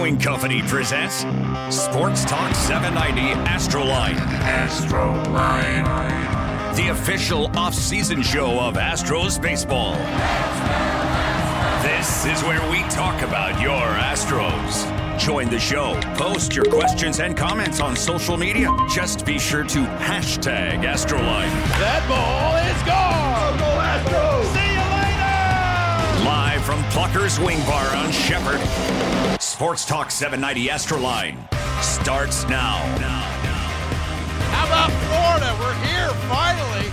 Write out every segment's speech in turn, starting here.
Brewing Company presents Sports Talk 790 Astroline. Astroline. The official off-season show of Astros baseball. This is where we talk about your Astros. Join the show. Post your questions and comments on social media. Just be sure to hashtag Astroline. That ball is gone. Go Astros. See you later. Live from Plucker's Wing Bar on Shepherd. Sports Talk 790 Astroline starts now. How about Florida? We're here finally.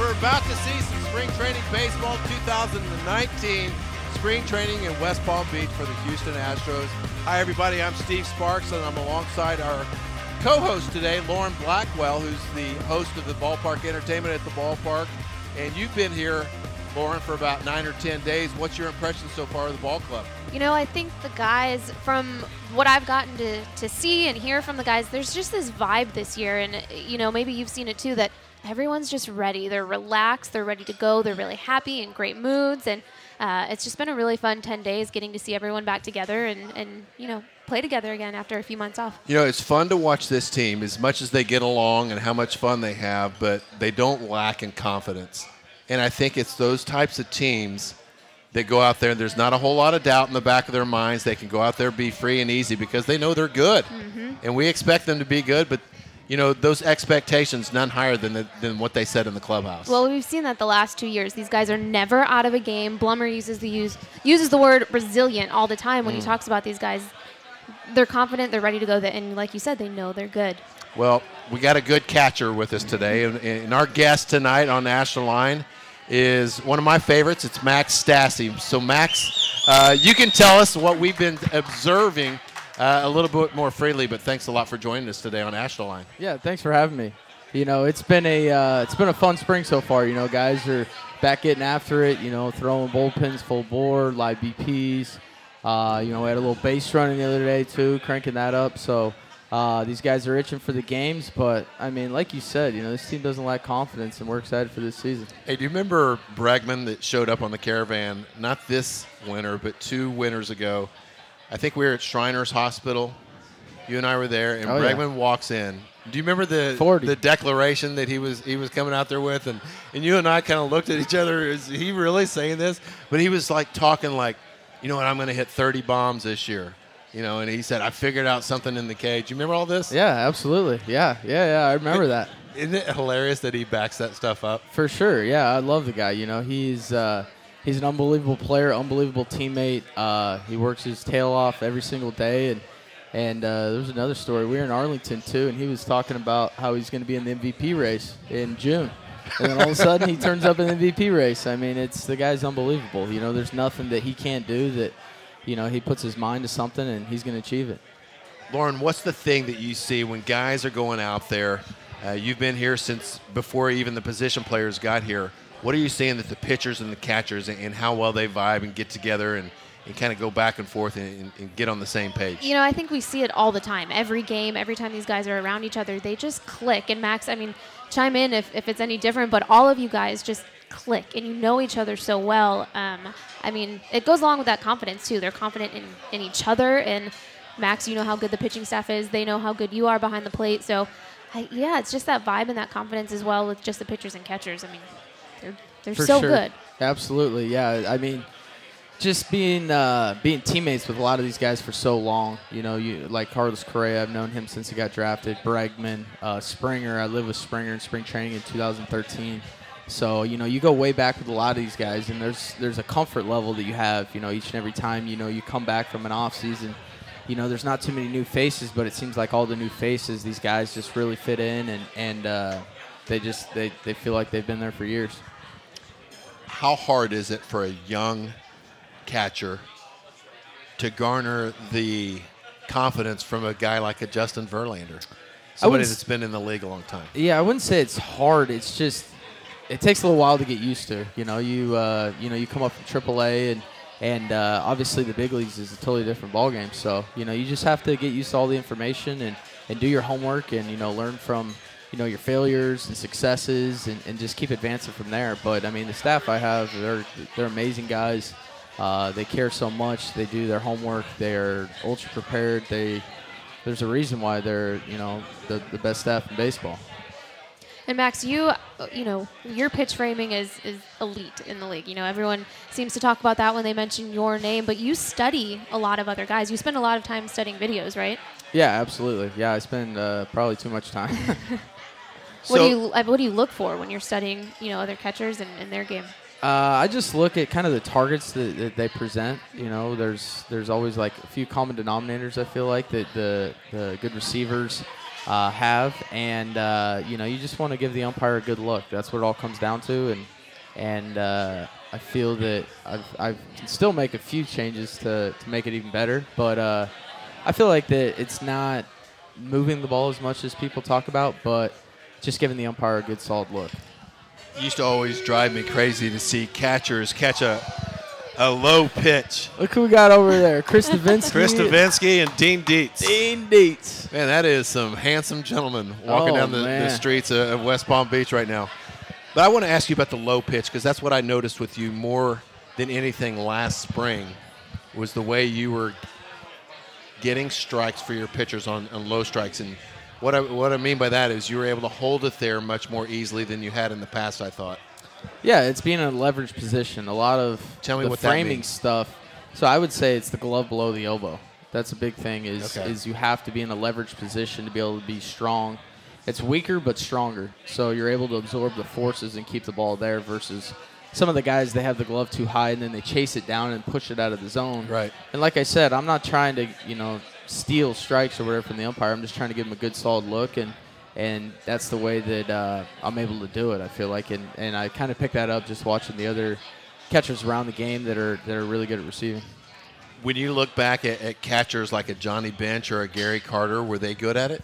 We're about to see some spring training baseball 2019 spring training in West Palm Beach for the Houston Astros. Hi, everybody. I'm Steve Sparks, and I'm alongside our co-host today, Lauren Blackwell, who's the host of the Ballpark Entertainment at the Ballpark. And you've been here, Lauren, for about nine or ten days. What's your impression so far of the ball club? You know, I think the guys, from what I've gotten to, to see and hear from the guys, there's just this vibe this year. And, you know, maybe you've seen it too that everyone's just ready. They're relaxed, they're ready to go, they're really happy, in great moods. And uh, it's just been a really fun 10 days getting to see everyone back together and, and, you know, play together again after a few months off. You know, it's fun to watch this team as much as they get along and how much fun they have, but they don't lack in confidence. And I think it's those types of teams that go out there and there's not a whole lot of doubt in the back of their minds. They can go out there, be free and easy because they know they're good. Mm-hmm. And we expect them to be good, but you know, those expectations none higher than the, than what they said in the clubhouse. Well, we've seen that the last two years. These guys are never out of a game. Blummer uses the use uses the word resilient all the time when he talks about these guys. They're confident, they're ready to go, and like you said, they know they're good. Well, we got a good catcher with us today, and, and our guest tonight on Astroline is one of my favorites. It's Max Stassi. So, Max, uh, you can tell us what we've been observing uh, a little bit more freely. But thanks a lot for joining us today on Astroline. Yeah, thanks for having me. You know, it's been a uh, it's been a fun spring so far. You know, guys are back getting after it. You know, throwing bullpens full bore, live BPs. Uh, you know, we had a little base running the other day too, cranking that up. So uh, these guys are itching for the games. But I mean, like you said, you know, this team doesn't lack confidence, and we're excited for this season. Hey, do you remember Bregman that showed up on the caravan? Not this winter, but two winters ago. I think we were at Shriners Hospital. You and I were there, and Oh, yeah. Walks in. Do you remember the 40. the declaration that he was he was coming out there with, and, and you and I kind of looked at each other. Is he really saying this? But he was like talking like, you know what? I'm going to hit 30 bombs this year. You know, and he said, I figured out something in the cage. You remember all this? Yeah, absolutely. Yeah, yeah, yeah. I remember that. Isn't it hilarious that he backs that stuff up? For sure, yeah, I love the guy. You know, he's uh, he's an unbelievable player, unbelievable teammate. Uh, he works his tail off every single day, and and uh, there's another story. We were in Arlington too, and he was talking about how he's going to be in the MVP race in June, and then all of a sudden he turns up in the MVP race. I mean, it's the guy's unbelievable. You know, there's nothing that he can't do that, you know, he puts his mind to something and he's going to achieve it. Lauren, what's the thing that you see when guys are going out there? Uh, you've been here since before even the position players got here. What are you seeing that the pitchers and the catchers and, and how well they vibe and get together and, and kind of go back and forth and, and, and get on the same page? You know, I think we see it all the time. Every game, every time these guys are around each other, they just click. And Max, I mean, chime in if, if it's any different, but all of you guys just click and you know each other so well. Um, I mean, it goes along with that confidence too. They're confident in, in each other. And Max, you know how good the pitching staff is. They know how good you are behind the plate. So, I, yeah, it's just that vibe and that confidence as well with just the pitchers and catchers. I mean, they're, they're For so sure. good. Absolutely, yeah. I mean, just being uh, being teammates with a lot of these guys for so long. You know, you like Carlos Correa. I've known him since he got drafted. Bregman, uh, Springer. I lived with Springer in spring training in 2013. So you know, you go way back with a lot of these guys, and there's there's a comfort level that you have. You know, each and every time you know you come back from an off season. You know, there's not too many new faces, but it seems like all the new faces, these guys just really fit in, and and uh, they just they, they feel like they've been there for years. How hard is it for a young catcher to garner the confidence from a guy like a Justin Verlander? Somebody that's been in the league a long time. Yeah, I wouldn't say it's hard. It's just it takes a little while to get used to. You know, you uh, you know you come up from AAA and and uh, obviously the big leagues is a totally different ballgame. So you know you just have to get used to all the information and and do your homework and you know learn from you know your failures and successes and, and just keep advancing from there. But I mean the staff I have they're they're amazing guys. Uh, they care so much. They do their homework. They're ultra prepared. They there's a reason why they're you know the, the best staff in baseball. And Max, you, uh, you know, your pitch framing is, is elite in the league. You know, everyone seems to talk about that when they mention your name, but you study a lot of other guys. You spend a lot of time studying videos, right? Yeah, absolutely. Yeah, I spend uh, probably too much time. what do you uh, What do you look for when you're studying, you know, other catchers and, and their game? Uh, I just look at kind of the targets that, that, they present. You know, there's there's always like a few common denominators. I feel like that the the good receivers uh, have, and uh, you know, you just want to give the umpire a good look. That's what it all comes down to, and and uh, I feel that I've, I can still make a few changes to, to make it even better, but uh, I feel like that it's not moving the ball as much as people talk about, but just giving the umpire a good solid look. used to always drive me crazy to see catchers catch a a low pitch. Look who we got over there, Chris Devenski. Chris Devenski and Dean Deetz. Dean Deetz. Man, that is some handsome gentlemen walking Oh, down the, the streets of of West Palm Beach right now. But I want to ask you about the low pitch because that's what I noticed with you more than anything last spring was the way you were getting strikes for your pitchers on, on low strikes. And what I, what I mean by that is you were able to hold it there much more easily than you had in the past, I thought. Yeah, it's being in a leverage position. A lot of Tell me the what that framing means. stuff. So I would say it's the glove below the elbow. That's a big thing. Is Okay. is you have to be in a leverage position to be able to be strong. It's weaker but stronger. So you're able to absorb the forces and keep the ball there versus some of the guys they have the glove too high and then they chase it down and push it out of the zone. Right. And like I said, I'm not trying to you know steal strikes or whatever from the umpire. I'm just trying to give him a good solid look and. And that's the way that uh, I'm able to do it. I feel like, and, and I kind of picked that up just watching the other catchers around the game that are that are really good at receiving. When you look back at, at catchers like a Johnny Bench or a Gary Carter, were they good at it?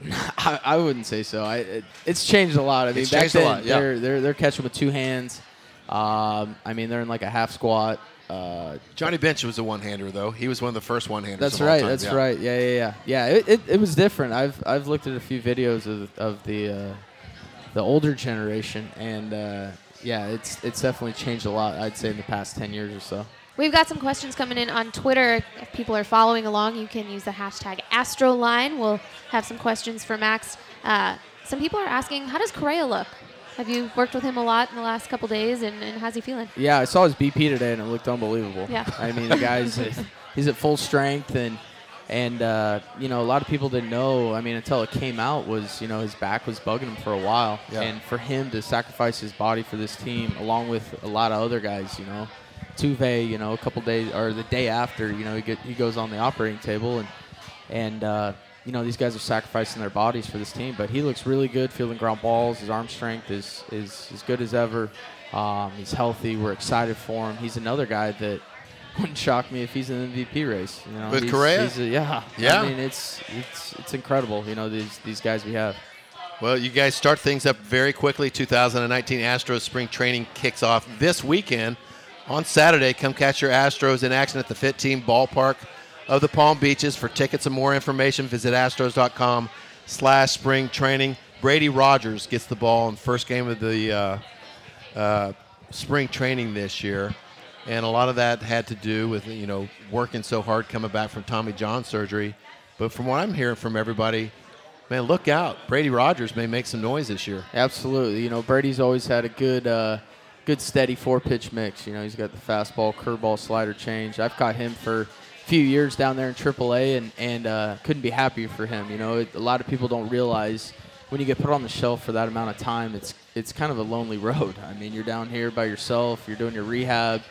I, I wouldn't say so. I it, it's changed a lot. I mean, It's back then lot, yeah. they're they're they're catching with two hands. Um, I mean, they're in like a half squat. Uh, Johnny Bench was a one-hander, though. He was one of the first one-handers. that's of all right. time, That's yeah. right. Yeah, yeah, yeah. Yeah, it, it, it was different. I've I've looked at a few videos of of the uh, the older generation, and uh, yeah, it's it's definitely changed a lot. I'd say in the past ten years or so. We've got some questions coming in on Twitter. If people are following along, you can use the hashtag AstroLine. We'll have some questions for Max. Uh, some people are asking, how does Correa look? Have you worked with him a lot in the last couple days, and, and how's he feeling? Yeah, I saw his BP today, and it looked unbelievable. Yeah. I mean, the guy's he's at full strength, and and uh, you know a lot of people didn't know. I mean, until it came out, was you know his back was bugging him for a while, Yeah. and for him to sacrifice his body for this team, along with a lot of other guys, you know, Altuve, you know, a couple days or the day after, you know, he get he goes on the operating table, and and uh, you know these guys are sacrificing their bodies for this team. But he looks really good, fielding ground balls. His arm strength is is as good as ever. Um, he's healthy. We're excited for him. He's another guy that wouldn't shock me if he's in the MVP race. You know, With he's, Correa? he's a- yeah, Yeah. I mean, it's it's it's incredible. You know, these these guys we have. Well, you guys start things up very quickly. 2019 Astros spring training kicks off this weekend on Saturday. Come catch your Astros in action at the FITTEAM Ballpark of the Palm Beaches. For tickets and more information, visit astros.com slash spring training. Brady Rodgers gets the ball in first game of the uh, uh, spring training this year. And a lot of that had to do with, you know, working so hard coming back from Tommy John surgery. But from what I'm hearing from everybody, man, look out. Brady Rodgers may make some noise this year. Absolutely. You know, Brady's always had a good, uh, good steady four pitch mix. You know, he's got the fastball, curveball, slider change. I've caught him for few years down there in AAA, and and uh, couldn't be happier for him. You know, it, a lot of people don't realize when you get put on the shelf for that amount of time, it's it's kind of a lonely road. I mean, you're down here by yourself. You're doing your rehab.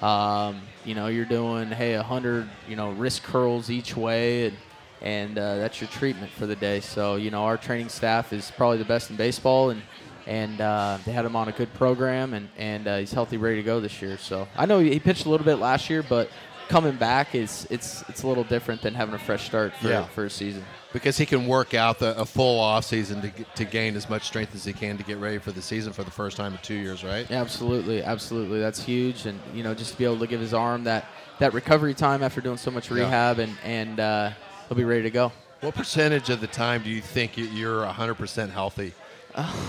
Um, you know, you're doing hey a hundred you know wrist curls each way and and uh, that's your treatment for the day. So you know our training staff is probably the best in baseball, and and uh, they had him on a good program, and and uh, he's healthy, ready to go this year. So I know he pitched a little bit last year, but coming back is it's it's a little different than having a fresh start for Yeah. for a season. Because he can work out the, a full off season to, to gain as much strength as he can to get ready for the season for the first time in two years, right? Absolutely, absolutely. That's huge, and you know, just to be able to give his arm that that recovery time after doing so much Yeah. rehab, and and uh, he'll be ready to go. What percentage of the time do you think you- you're 100% healthy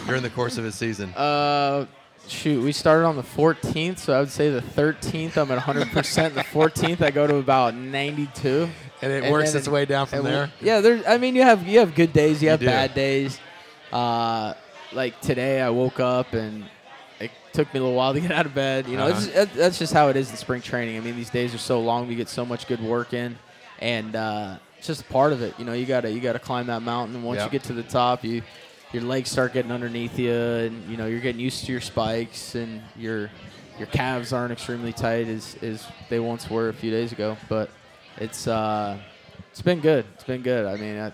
during the course of a season? Uh, Shoot, we started on the 14th, so I would say the 13th I'm at 100%. the 14th I go to about 92. And it works then its way down from and we- there. Yeah, there. I mean, you have you have good days, you have do. bad days. Uh, like today, I woke up and it took me a little while to get out of bed. You know, Uh-huh. that- that's just how it is in spring training. I mean, these days are so long. We get so much good work in, and uh, it's just part of it. You know, you gotta you gotta climb that mountain. And once Yep. you get to the top, you your legs start getting underneath you, and you know you're getting used to your spikes, and your your calves aren't extremely tight as, as they once were a few days ago. But it's uh, it's been good. It's been good. I mean, I,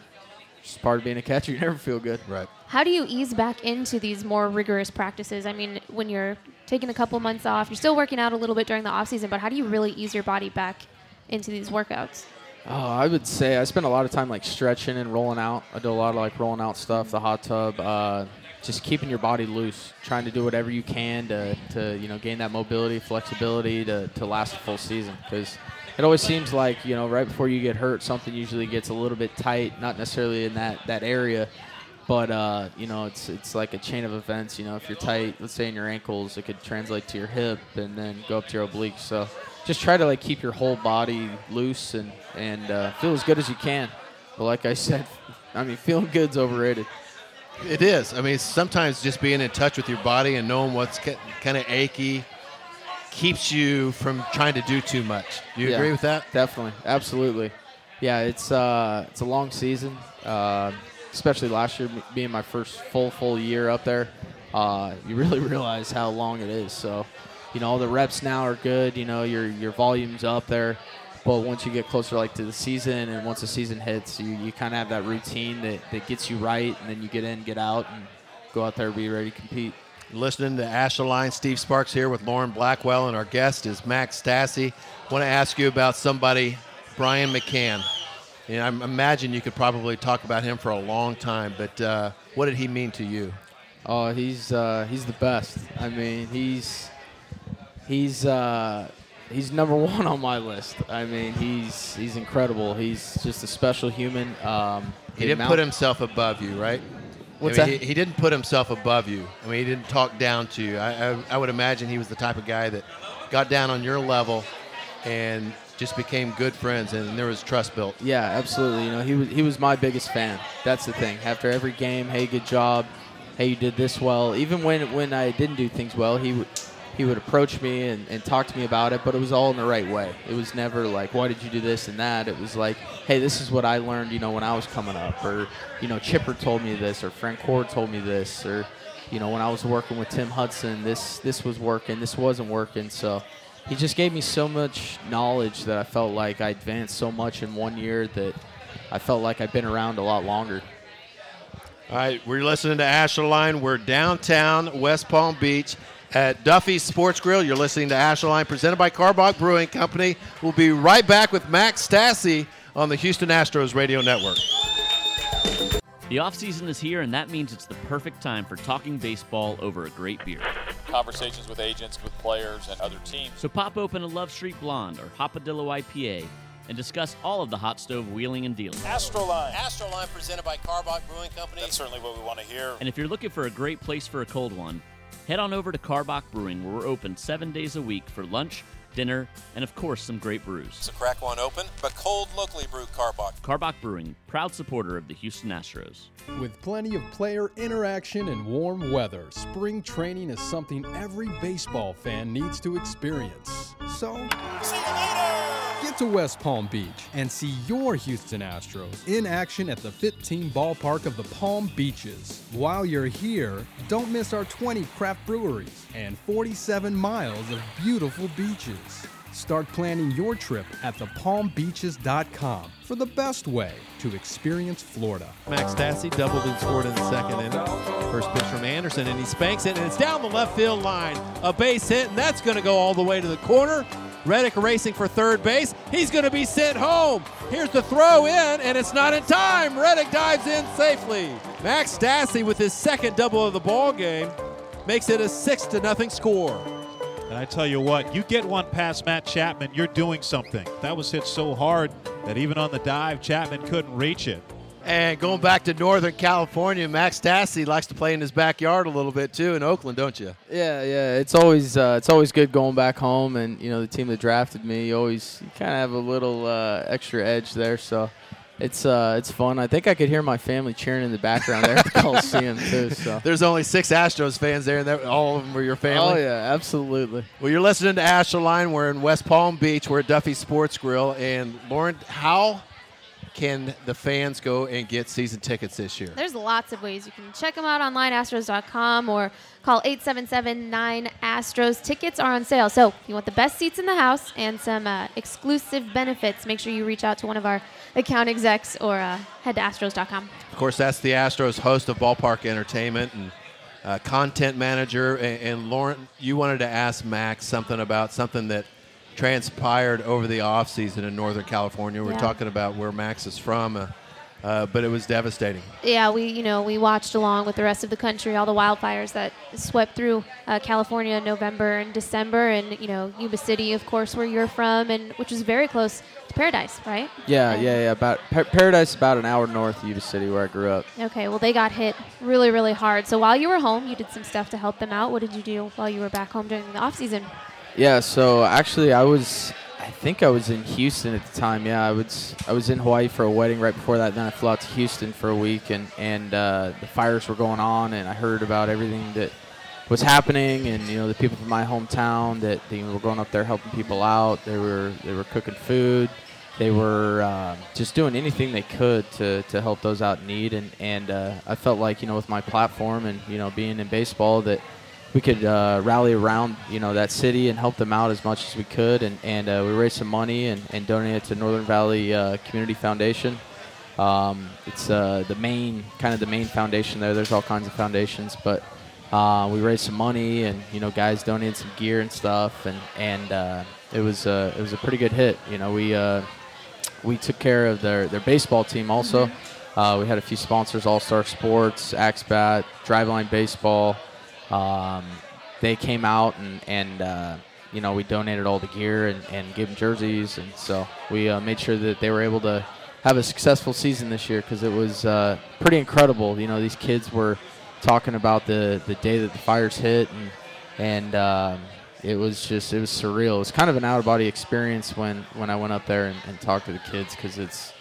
just part of being a catcher. You never feel good. Right. How do you ease back into these more rigorous practices? I mean, when you're taking a couple months off, you're still working out a little bit during the off season, but how do you really ease your body back into these workouts? Oh, I would say I spend a lot of time like stretching and rolling out. I do a lot of like rolling out stuff, the hot tub, uh, just keeping your body loose, trying to do whatever you can to, to you know gain that mobility, flexibility to, to last a full season. Because it always seems like you know right before you get hurt, something usually gets a little bit tight, not necessarily in that that area. But uh, you know, it's it's like a chain of events. You know, if you're tight, let's say in your ankles, it could translate to your hip and then go up to your obliques. So just try to like keep your whole body loose and and uh, feel as good as you can. But like I said, I mean, feeling good's overrated. It is. I mean, sometimes just being in touch with your body and knowing what's kind of achy keeps you from trying to do too much. Do you Yeah, agree with that? Definitely, absolutely. Yeah, it's uh, it's a long season, uh, especially last year being my first full full year up there. Uh, you really realize how long it is. So, you know, all the reps now are good. You know, your your volume's up there. But once you get closer, like to the season, and once the season hits, you, you kind of have that routine that, that gets you right, and then you get in, get out, and go out there, be ready to compete. Listening to Astroline, Steve Sparks here with Lauren Blackwell, and our guest is Max Stassi. want to ask you about somebody, Brian McCann. And I imagine you could probably talk about him for a long time, but uh, what did he mean to you? Oh, he's uh, he's the best. I mean, he's he's uh, he's number one on my list. I mean, he's he's incredible. He's just a special human. Um, He didn't amount- put himself above you, right? What's I mean, that? He, he didn't put himself above you. I mean, he didn't talk down to you. I, I, I would imagine he was the type of guy that got down on your level and just became good friends, and there was trust built. Yeah, absolutely. You know, he was he was my biggest fan. That's the thing. After every game, hey, good job. Hey, you did this well. Even when when I didn't do things well, he would he would approach me and, and talk to me about it, but it was all in the right way. It was never like, why did you do this and that? It was like, hey, this is what I learned, you know, when I was coming up, or you know, Chipper told me this, or Frank Cord told me this, or you know, when I was working with Tim Hudson, this this was working, this wasn't working. So he just gave me so much knowledge that I felt like I advanced so much in one year that I felt like I've been around a lot longer. All right, we're listening to Astroline. We're downtown West Palm Beach at Duffy's Sports Grill. You're listening to Astroline, presented by Karbach Brewing Company. We'll be right back with Max Stassi on the Houston Astros Radio Network. The offseason is here, and that means it's the perfect time for talking baseball over a great beer. conversations with agents, with players, and other teams. So pop open a Love Street Blonde or Hopadillo IPA and discuss all of the hot stove wheeling and dealing. Astroline. Astroline presented by Karbach Brewing Company. That's certainly what we want to hear. And if you're looking for a great place for a cold one, head on over to Karbach Brewing, where we're open seven days a week for lunch, dinner, and of course, some great brews. So crack one open, but cold locally brewed Karbach. Karbach Brewing, proud supporter of the Houston Astros. With plenty of player interaction and warm weather, spring training is something every baseball fan needs to experience. So, get to West Palm Beach and see your Houston Astros in action at the FITTEAM ballpark of the Palm Beaches. While you're here, don't miss our 20 craft breweries and 47 miles of beautiful beaches. Start planning your trip at thepalmbeaches.com for the best way to experience Florida. Max Stassi doubled and scored in the second inning. First pitch from Anderson, and he spanks it, and it's down the left field line. A base hit, and that's going to go all the way to the corner. Reddick racing for third base. He's going to be sent home. Here's the throw in, and it's not in time. Reddick dives in safely. Max Stassi with his second double of the ball game makes it a six to nothing score. And I tell you what, you get one past Matt Chapman, you're doing something. That was hit so hard that even on the dive, Chapman couldn't reach it. And going back to Northern California, Max Stassi likes to play in his backyard a little bit too in Oakland, don't you? Yeah, yeah. It's always uh, it's always good going back home, and you know the team that drafted me. You always kind of have a little uh, extra edge there, so it's uh, it's fun. I think I could hear my family cheering in the background there at the Coliseum too. So. There's only six Astros fans there, and all of them were your family. Oh yeah, absolutely. Well, you're listening to Astro Line. We're in West Palm Beach. We're at Duffy Sports Grill. And Lauren, how can the fans go and get season tickets this year? There's lots of ways. You can check them out online, astros.com, or call 877-9-ASTROS. Tickets are on sale. So if you want the best seats in the house and some uh, exclusive benefits, make sure you reach out to one of our account execs or uh, head to astros.com. Of course, that's the Astros host of Ballpark Entertainment and uh, content manager. And, and Lauren, you wanted to ask Max something about something that transpired over the offseason in Northern California. We're Yeah. talking about where Max is from, uh, uh, but it was devastating. Yeah, we you know we watched along with the rest of the country all the wildfires that swept through uh, California in November and December, and you know Yuba City, of course, where you're from, and which is very close to Paradise, right? Yeah, And- yeah, yeah. About Pa- Paradise, about an hour north of Yuba City, where I grew up. Okay, well they got hit really, really hard. So while you were home, you did some stuff to help them out. What did you do while you were back home during the off season? Yeah, so actually, I was, I think I was in Houston at the time. Yeah, I was, I was in Hawaii for a wedding right before that. Then I flew out to Houston for a week, and and uh, the fires were going on, and I heard about everything that was happening, and you know the people from my hometown that they were going up there helping people out. They were they were cooking food. They were um, just doing anything they could to, to help those out in need, and and uh, I felt like you know with my platform and you know being in baseball that we could uh, rally around you know that city and help them out as much as we could. And, and uh, we raised some money and, and donated it to Northern Valley uh, Community Foundation. Um, it's uh, the main kind of the main foundation there. There's all kinds of foundations but uh, we raised some money and you know guys donated some gear and stuff. And and uh, it was uh, it was a pretty good hit. You know we uh, we took care of their, their baseball team also. Uh, we had a few sponsors, All Star Sports, Axe Bat, Driveline Baseball. Um, they came out and, and uh, you know, we donated all the gear and, and gave them jerseys. And so we uh, made sure that they were able to have a successful season this year because it was uh, pretty incredible. You know, these kids were talking about the, the day that the fires hit and, and um, it was just it was surreal. It was kind of an out of body experience when when I went up there and, and talked to the kids because it's,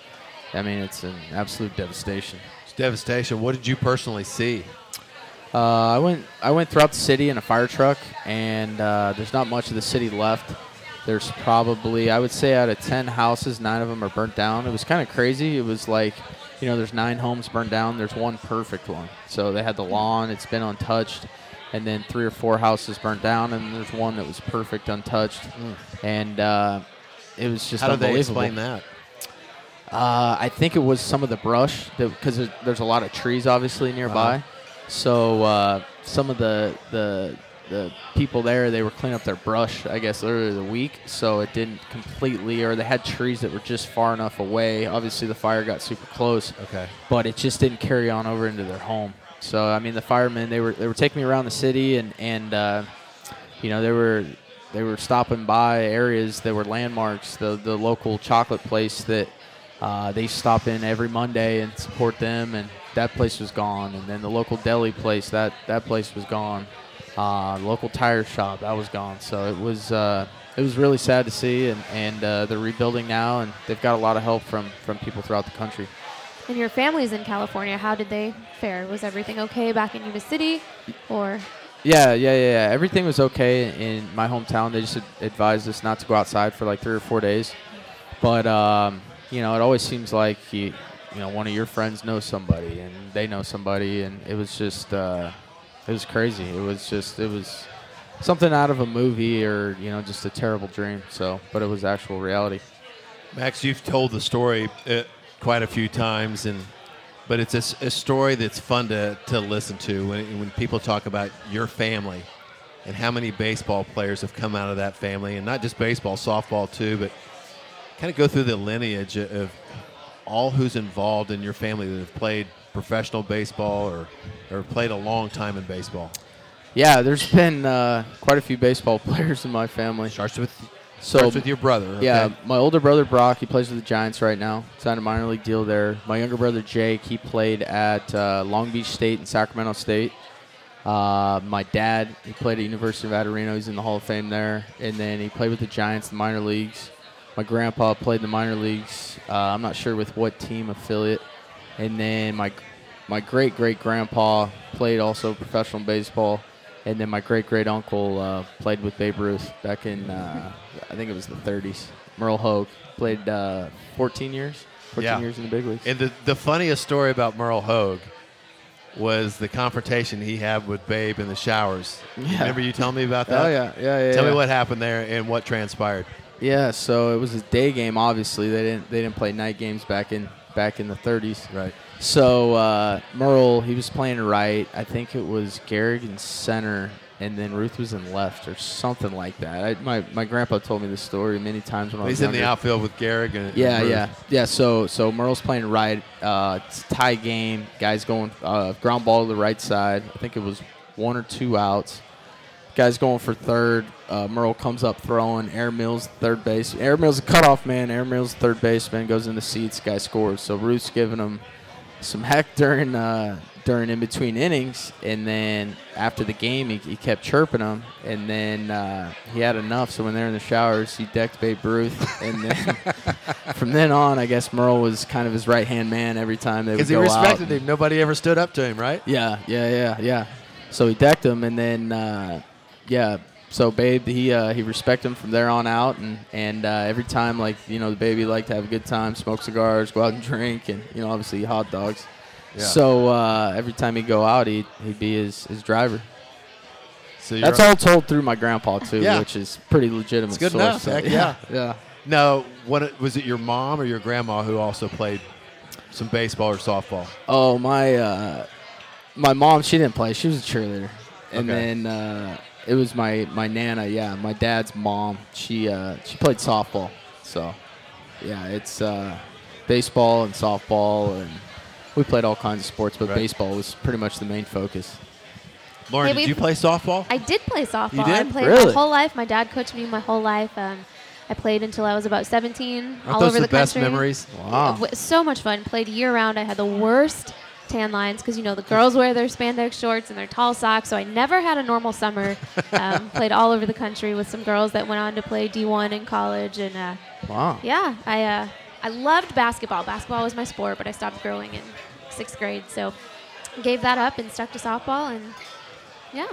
I mean, it's an absolute devastation. Devastation. What did you personally see? Uh, I went I went throughout the city in a fire truck, and uh, there's not much of the city left. There's probably I would say out of ten houses, nine of them are burnt down. It was kind of crazy. It was like, you know, there's nine homes burned down. There's one perfect one. So they had the lawn; it's been untouched, and then three or four houses burnt down, and there's one that was perfect, untouched, and uh, it was just How do they explain that? Uh, I think it was some of the brush because there's, there's a lot of trees obviously nearby. Uh-huh. So uh, some of the the the people there they were cleaning up their brush I guess earlier in the week, so it didn't completely or they had trees that were just far enough away. Obviously the fire got super close. Okay. But it just didn't carry on over into their home. So I mean the firemen they were they were taking me around the city and and uh, you know they were they were stopping by areas that were landmarks. The the local chocolate place that uh, they stop in every Monday and support them, and that place was gone. And then the local deli place that that place was gone. Uh, local tire shop that was gone. So it was uh, it was really sad to see, and and uh, they're rebuilding now, and they've got a lot of help from from people throughout the country. And your family's in California. How did they fare? Was everything okay back in Yuba City, or Yeah, yeah, yeah. Everything was okay in my hometown. They just advised us not to go outside for like three or four days. But um, you know, it always seems like you, you know, one of your friends knows somebody, and they know somebody, and it was just, uh, it was crazy. It was just, it was something out of a movie or you know, just a terrible dream. So, but it was actual reality. Max, you've told the story uh, quite a few times, and but it's a story that's fun to, to listen to when, when people talk about your family and how many baseball players have come out of that family, and not just baseball, softball too, but kind of go through the lineage of all who's involved in your family that have played professional baseball or, or played a long time in baseball. Yeah, there's been uh, quite a few baseball players in my family. Starts with So Starts with your brother. Yeah, my older brother Brock, he plays with the Giants right now. Signed a minor league deal there. My younger brother Jake, he played at uh, Long Beach State and Sacramento State. Uh, my dad, he played at University of Adirino. He's in the Hall of Fame there. And then he played with the Giants in the minor leagues. My grandpa played in the minor leagues. Uh, I'm not sure with what team affiliate. And then my my great great grandpa played also professional baseball. And then my great great uncle uh, played with Babe Ruth back in uh, I think it was the 30s. Myril Hoag played uh, 14 years. 14 Yeah. years in the big leagues. And the, the funniest story about Myril Hoag was the confrontation he had with Babe in the showers. Yeah. Remember you telling me about that? Oh yeah, yeah, yeah. Tell yeah. me what happened there and what transpired. Yeah, so it was a day game. Obviously, they didn't they didn't play night games back in back in the 30s. Right. So uh, Myril, he was playing right. I think it was Gehrig in center, and then Ruth was in left or something like that. I, my my grandpa told me this story many times when I was He's in the outfield with Gehrig and Yeah, and yeah, yeah. So so Myril's playing right. Uh, it's a tie game. Guys going uh, ground ball to the right side. I think it was one or two outs. Guys going for third. Uh, Myril comes up throwing. Air Mills third base. Air Mills a cutoff man. Air Mills third baseman goes in the seats. Guy scores. So Ruth's giving him some heck during uh, during in between innings, and then after the game, he, he kept chirping him, and then uh, he had enough. So when they're in the showers, he decked Babe Ruth, and then from then on, I guess Myril was kind of his right hand man every time they would Because he respected out. him. Nobody ever stood up to him, right? Yeah, yeah, yeah, yeah. So he decked him, and then uh, yeah. So Babe, he uh, he respected him from there on out, and and uh, every time like you know the baby liked to have a good time, smoke cigars, go out and drink, and you know obviously hot dogs. Yeah. So uh, every time he'd go out, he'd he'd be his, his driver. So That's all told through my grandpa too, Yeah. which is pretty legitimate. It's good source. enough. Heck yeah, yeah. yeah. No, what was it? Your mom or your grandma who also played some baseball or softball? Oh my, uh, my mom she didn't play. She was a cheerleader, and Okay. then uh, it was my my nana. Yeah, my dad's mom. She uh, she played softball. So yeah, it's uh, baseball and softball, and we played all kinds of sports, but Right. baseball was pretty much the main focus. Lauren, Hey, did you play softball? I did play softball. You did? I played Really? my whole life. My dad coached me my whole life. Um, I played until I was about 17, Aren't all those over the, the, best country. memories? Wow. So much fun. Played year round. I had the worst tan lines because you know the girls wear their spandex shorts and their tall socks. So I never had a normal summer. um, played all over the country with some girls that went on to play D1 in college, and uh, Wow. yeah, I uh, I loved basketball. Basketball was my sport, but I stopped growing in sixth grade, so gave that up and stuck to softball, and yeah.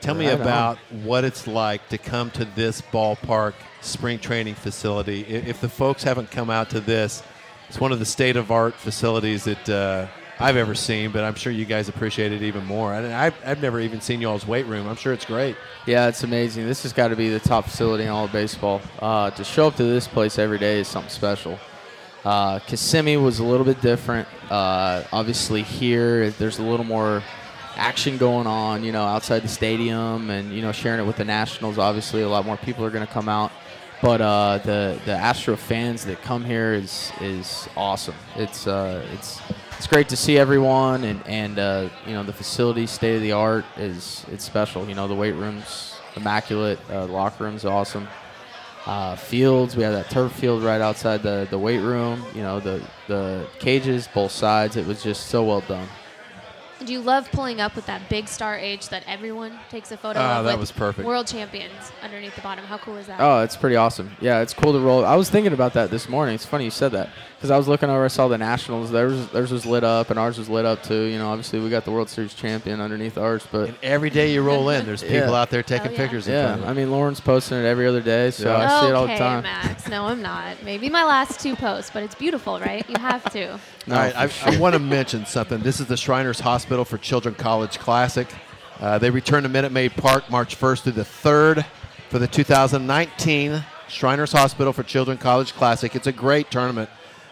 Tell me Right on. about what it's like to come to this ballpark spring training facility. If the folks haven't come out to this, it's one of the state of art facilities that uh, I've ever seen, but I'm sure you guys appreciate it even more. I, I've, I've never even seen y'all's weight room. I'm sure it's great. Yeah, it's amazing. This has got to be the top facility in all of baseball. Uh, to show up to this place every day is something special. Uh, Kissimmee was a little bit different. Uh, obviously, here there's a little more action going on, you know, outside the stadium, and you know, sharing it with the Nationals. Obviously, a lot more people are going to come out. But uh, the the Astro fans that come here is is awesome. It's uh, it's it's great to see everyone, and and uh, you know the facility, state of the art, is it's special. You know the weight rooms immaculate, uh, the locker rooms awesome. Uh, fields, we have that turf field right outside the, the weight room. You know the the cages, both sides. It was just so well done. Do you love pulling up with that big star H that everyone takes a photo Ah, of? that with was perfect. World champions underneath the bottom. How cool is that? Oh, it's pretty awesome. Yeah, it's cool to roll. I was thinking about that this morning. It's funny you said that because I was looking over. I saw the Nationals. Theirs theirs was lit up, and ours was lit up too. You know, obviously we got the World Series champion underneath ours, but And every day you roll in, there's people Yeah. out there taking Oh, yeah. pictures. yeah, of I mean Lauren's posting it every other day, so Yeah. I see it all the okay, time. Max. No, I'm not. Maybe my last two posts, but it's beautiful, right? You have to. No, All right, for I, sure. I want to mention something. This is the Shriners Hospital for Children College Classic. Uh, they return to Minute Maid Park March 1st through the 3rd for the 2019 Shriners Hospital for Children College Classic. It's a great tournament,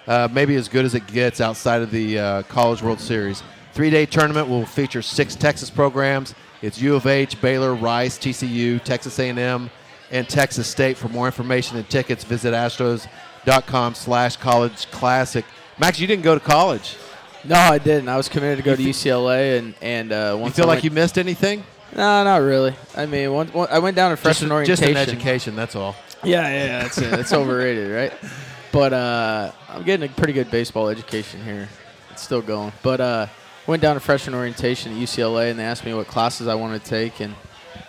uh, maybe as good as it gets outside of the uh, College World Series. Three-day tournament will feature six Texas programs. It's U of H, Baylor, Rice, TCU, Texas A&M, and Texas State. For more information and tickets, visit astros.com slash college classic. Max, you didn't go to college. No, I didn't. I was committed to go to UCLA, and and uh, You feel I like went- you missed anything? No, not really. I mean, one, one, I went down to Just, freshman just orientation. an education, that's all. Yeah, yeah, yeah, that's it. That's overrated, right? But uh, I'm getting a pretty good baseball education here. It's still going. But uh, went down to freshman orientation at UCLA, and they asked me what classes I wanted to take, and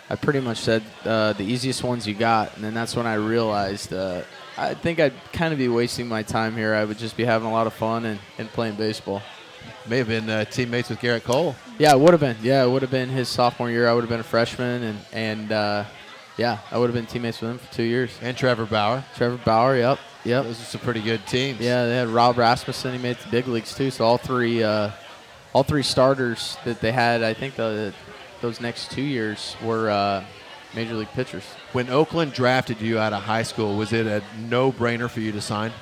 I pretty much said uh, the easiest ones you got. And then that's when I realized uh, I think I'd kind of be wasting my time here. I would just be having a lot of fun and, and playing baseball. May have been uh, teammates with Gerrit Cole. Yeah, it would have been. Yeah, it would have been his sophomore year. I would have been a freshman, and and uh, yeah, I would have been teammates with him for two years. And Trevor Bauer. Trevor Bauer. Yep. Yep. Those are some pretty good teams. Yeah, they had Rob Rasmussen. He made the big leagues too. So all three, uh, all three starters that they had, I think the those next two years were uh, major league pitchers. When Oakland drafted you out of high school, was it a no-brainer for you to sign?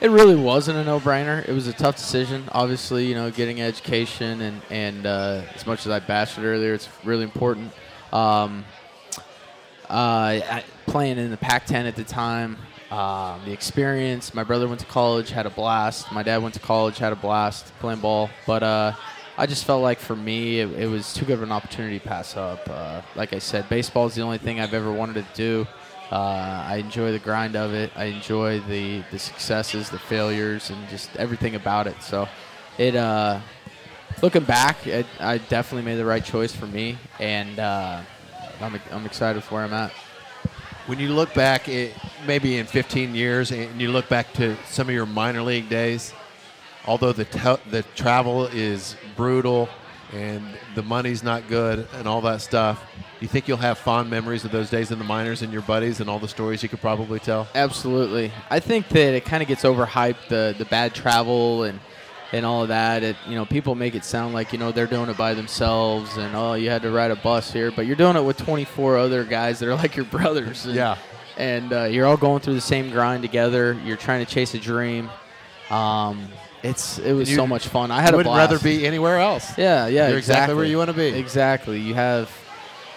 It really wasn't a no-brainer. It was a tough decision. Obviously, you know, getting education and and uh, as much as I bashed it earlier, it's really important. Um, uh, playing in the Pac-10 at the time, um, the experience. My brother went to college, had a blast. My dad went to college, had a blast playing ball. But uh, I just felt like for me, it, it, was too good of an opportunity to pass up. Uh, like I said, baseball is the only thing I've ever wanted to do. Uh, I enjoy the grind of it. I enjoy the the successes, the failures, and just everything about it. So, it uh, looking back, it, I definitely made the right choice for me, and uh, I'm I'm excited for where I'm at. When you look back, it, maybe in 15 years, and you look back to some of your minor league days, although the the travel is brutal and the money's not good and all that stuff, do you think you'll have fond memories of those days in the minors and your buddies and all the stories you could probably tell? Absolutely. I think that it kind of gets overhyped the the bad travel and and all of that. It you know people make it sound like you know they're doing it by themselves and oh you had to ride a bus here, but you're doing it with 24 other guys that are like your brothers. And, yeah. And uh, you're all going through the same grind together. You're trying to chase a dream. Um, it's it was so much fun. I had a would blast. rather be anywhere else. Yeah, yeah, You're exactly where exactly. you wanna be. Exactly. You have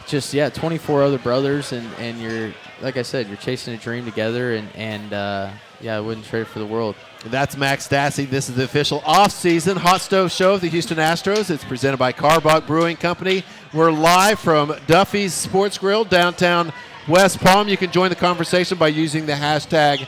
just yeah, 24 other brothers, and and you're like I said, you're chasing a dream together, and and uh, yeah, I wouldn't trade it for the world. That's Max Stassi. This is the official off-season hot stove show of the Houston Astros. It's presented by Karbach Brewing Company. We're live from Duffy's Sports Grill downtown West Palm. You can join the conversation by using the hashtag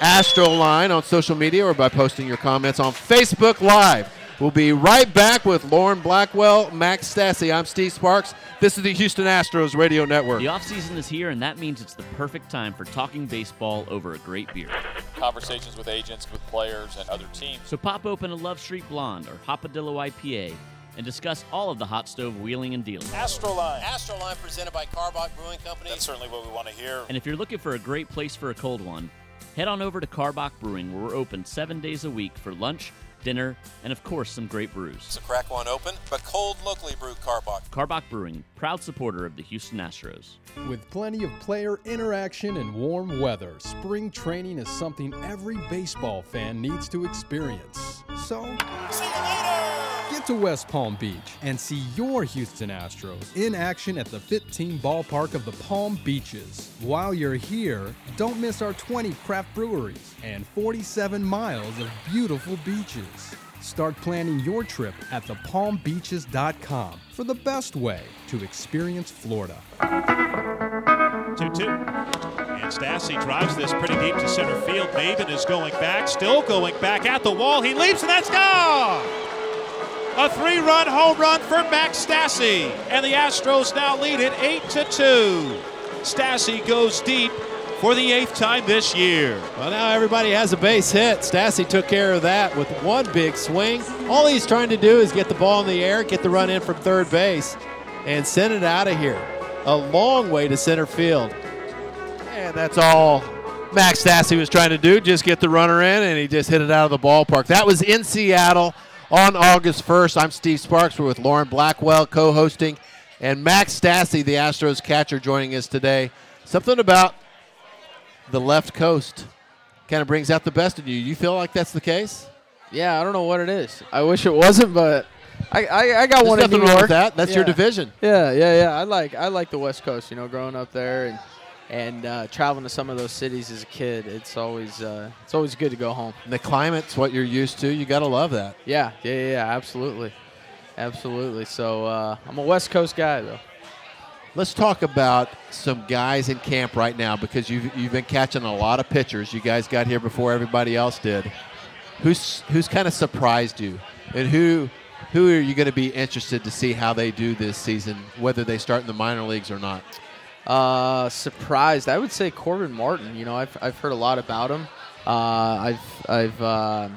AstroLine on social media or by posting your comments on Facebook Live. We'll be right back with Lauren Blackwell, Max Stassi. I'm Steve Sparks. This is the Houston Astros Radio Network. The offseason is here, and that means it's the perfect time for talking baseball over a great beer. Conversations with agents, with players, and other teams. So pop open a Love Street Blonde or Hopadillo IPA and discuss all of the hot stove wheeling and dealing. Astroline. Astroline presented by Karbach Brewing Company. That's certainly what we want to hear. And if you're looking for a great place for a cold one, head on over to Karbach Brewing, where we're open seven days a week for lunch, dinner, and of course, some great brews. So crack one open, but cold locally brewed Karbach. Karbach Brewing, proud supporter of the Houston Astros. With plenty of player interaction and warm weather, spring training is something every baseball fan needs to experience. So, to West Palm Beach and see your Houston Astros in action at the FITTEAM Ballpark of the Palm Beaches. While you're here, don't miss our 20 craft breweries and 47 miles of beautiful beaches. Start planning your trip at thepalmbeaches.com for the best way to experience Florida. 2 2. And Stassi drives this pretty deep to center field. Maven is going back, still going back at the wall. He leaps, and that's gone! A three run home run for Max Stassi. And the Astros now lead it 8 to 2. Stassi goes deep for the eighth time this year. Well, now everybody has a base hit. Stassi took care of that with one big swing. All he's trying to do is get the ball in the air, get the run in from third base, and send it out of here. A long way to center field. And that's all Max Stassi was trying to do, just get the runner in, and he just hit it out of the ballpark. That was in Seattle on August 1st. I'm Steve Sparks. We're with Lauren Blackwell co-hosting, and Max Stassi, the Astros catcher, joining us today. Something about the left coast kind of brings out the best in you. You feel like that's the case? Yeah, I don't know what it is. I wish it wasn't, but I I, I got There's one in New wrong York. with that. That's your division. Yeah, yeah, yeah. I like I like the West Coast. You know, growing up there and and uh, traveling to some of those cities as a kid, it's always uh, it's always good to go home. And the climate's what you're used to. You got to love that. Yeah, yeah, yeah, yeah, absolutely, absolutely. So uh, I'm a West Coast guy though. Let's talk about some guys in camp right now because you've, you've been catching a lot of pitchers. You guys got here before everybody else did. Who's who's kind of surprised you, and who who are you going to be interested to see how they do this season, whether they start in the minor leagues or not? Uh, surprised. I would say Corbin Martin. You know, I've, I've heard a lot about him. Uh, I've I've uh,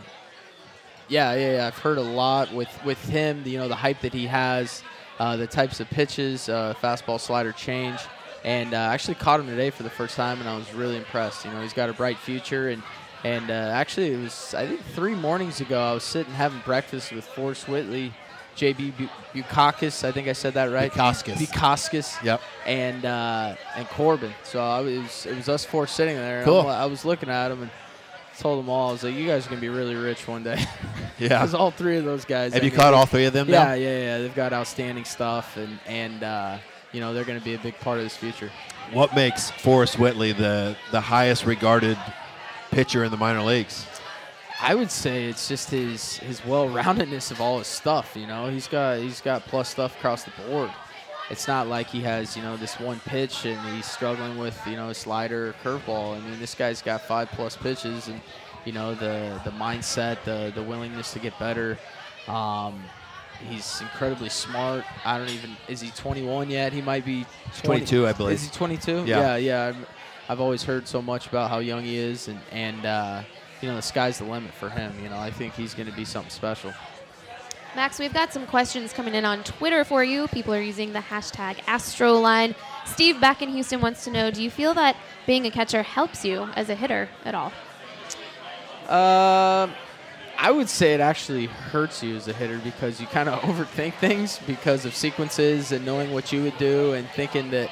yeah, yeah yeah I've heard a lot with with him. You know, the hype that he has, uh, the types of pitches, uh, fastball, slider, change, and uh, actually caught him today for the first time, and I was really impressed. You know, he's got a bright future, and and uh, actually it was I think three mornings ago I was sitting having breakfast with Forrest Whitley. JB Bu- Bukakis, I think I said that right. Bukakis. Bukakis. Yep. And uh, and Corbin. So I was it was us four sitting there. Cool. I was looking at them and told them all I was like, you guys are gonna be really rich one day. Yeah. Because all three of those guys. Have I you mean, caught all three of them Yeah, now? yeah, yeah. They've got outstanding stuff, and and uh, you know they're gonna be a big part of this future. What makes Forrest Whitley the the highest regarded pitcher in the minor leagues? I would say it's just his his well-roundedness of all his stuff. You know, he's got he's got plus stuff across the board. It's not like he has you know this one pitch and he's struggling with you know a slider or curveball. I mean, this guy's got five plus pitches and you know the the mindset, the the willingness to get better. Um, he's incredibly smart. I don't even is he 21 yet? He might be 20 22, I believe. Is he 22? Yeah. yeah. yeah. I've, I've always heard so much about how young he is, and and uh, you know the sky's the limit for him. You know, I think he's going to be something special. Max, we've got some questions coming in on Twitter for you. People are using the hashtag AstroLine. Steve back in Houston wants to know Do you feel that being a catcher helps you as a hitter at all? Um, I would say it actually hurts you as a hitter because you kind of overthink things because of sequences and knowing what you would do and thinking that,